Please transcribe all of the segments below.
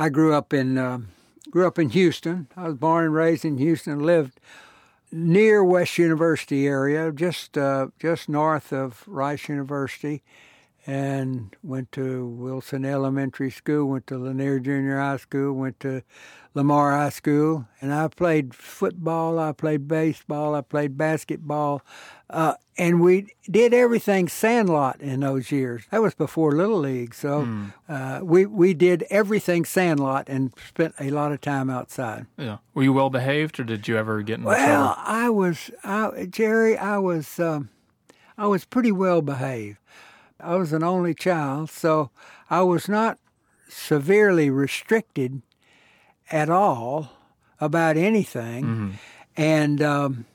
I grew up in uh, grew up in Houston. I was born and raised in Houston. Lived near West University area, just uh, just north of Rice University, and went to Wilson Elementary School, went to Lanier Junior High School, went to Lamar High School, and I played football, I played baseball, I played basketball, uh, and we did everything Sandlot in those years. That was before Little League, so mm. uh, we we did everything Sandlot and spent a lot of time outside. Yeah, were you well behaved, or did you ever get in well, trouble? Well, I was, I, Jerry, I was, um, I was pretty well behaved. I was an only child, so I was not severely restricted at all about anything, mm-hmm. and um,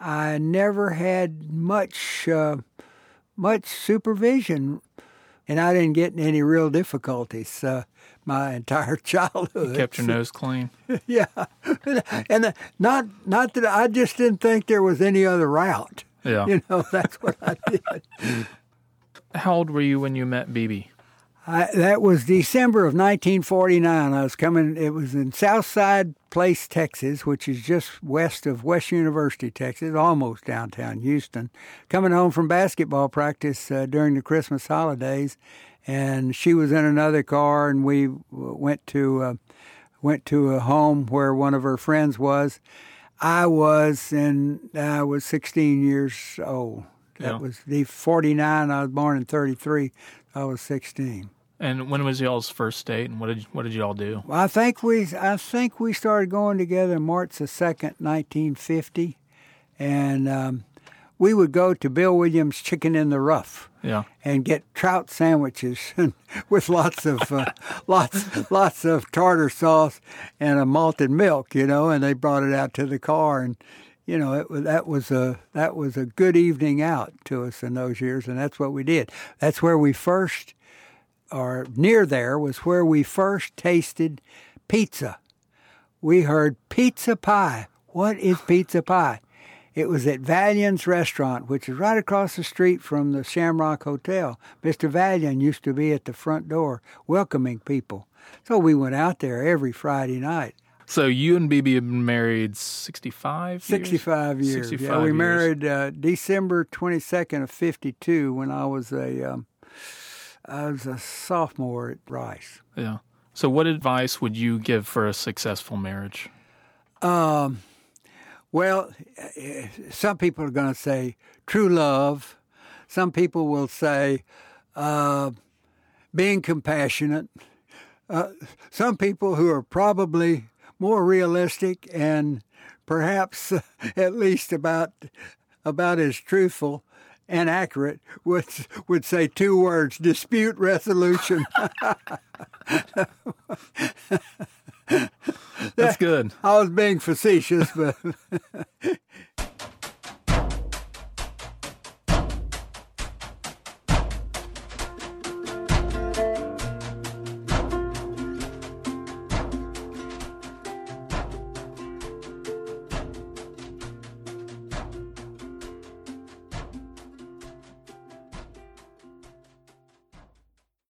I never had much uh, much supervision, and I didn't get in any real difficulties. Uh, my entire childhood. You kept your nose clean. yeah, and uh, not not that I just didn't think there was any other route. Yeah, you know that's what I did. How old were you when you met BB? That was December of 1949. I was coming, it was in Southside Place, Texas, which is just west of West University, Texas, almost downtown Houston. Coming home from basketball practice uh, during the Christmas holidays, and she was in another car, and we went to uh, went to a home where one of her friends was. I was, and I was 16 years old. That yeah. was the 49. I was born in 33. I was 16. And when was y'all's first date, and what did what did y'all do? Well, I think we I think we started going together March the second, nineteen fifty, and um, we would go to Bill Williams Chicken in the Rough. Yeah. And get trout sandwiches with lots of uh, lots lots of tartar sauce and a malted milk, you know, and they brought it out to the car and you know, it, that was a that was a good evening out to us in those years, and that's what we did. That's where we first or near there was where we first tasted pizza. We heard pizza pie. What is pizza pie? It was at Valian's restaurant, which is right across the street from the Shamrock Hotel. Mr. Valian used to be at the front door welcoming people. So we went out there every Friday night. So you and BB have been married 65 65 years. 65 yeah, we years. married uh, December 22nd of 52 when I was a um, I was a sophomore at Rice. Yeah. So, what advice would you give for a successful marriage? Um, well, some people are going to say true love. Some people will say uh, being compassionate. Uh, some people who are probably more realistic and perhaps at least about about as truthful and accurate would would say two words: dispute resolution. That's good. I was being facetious, but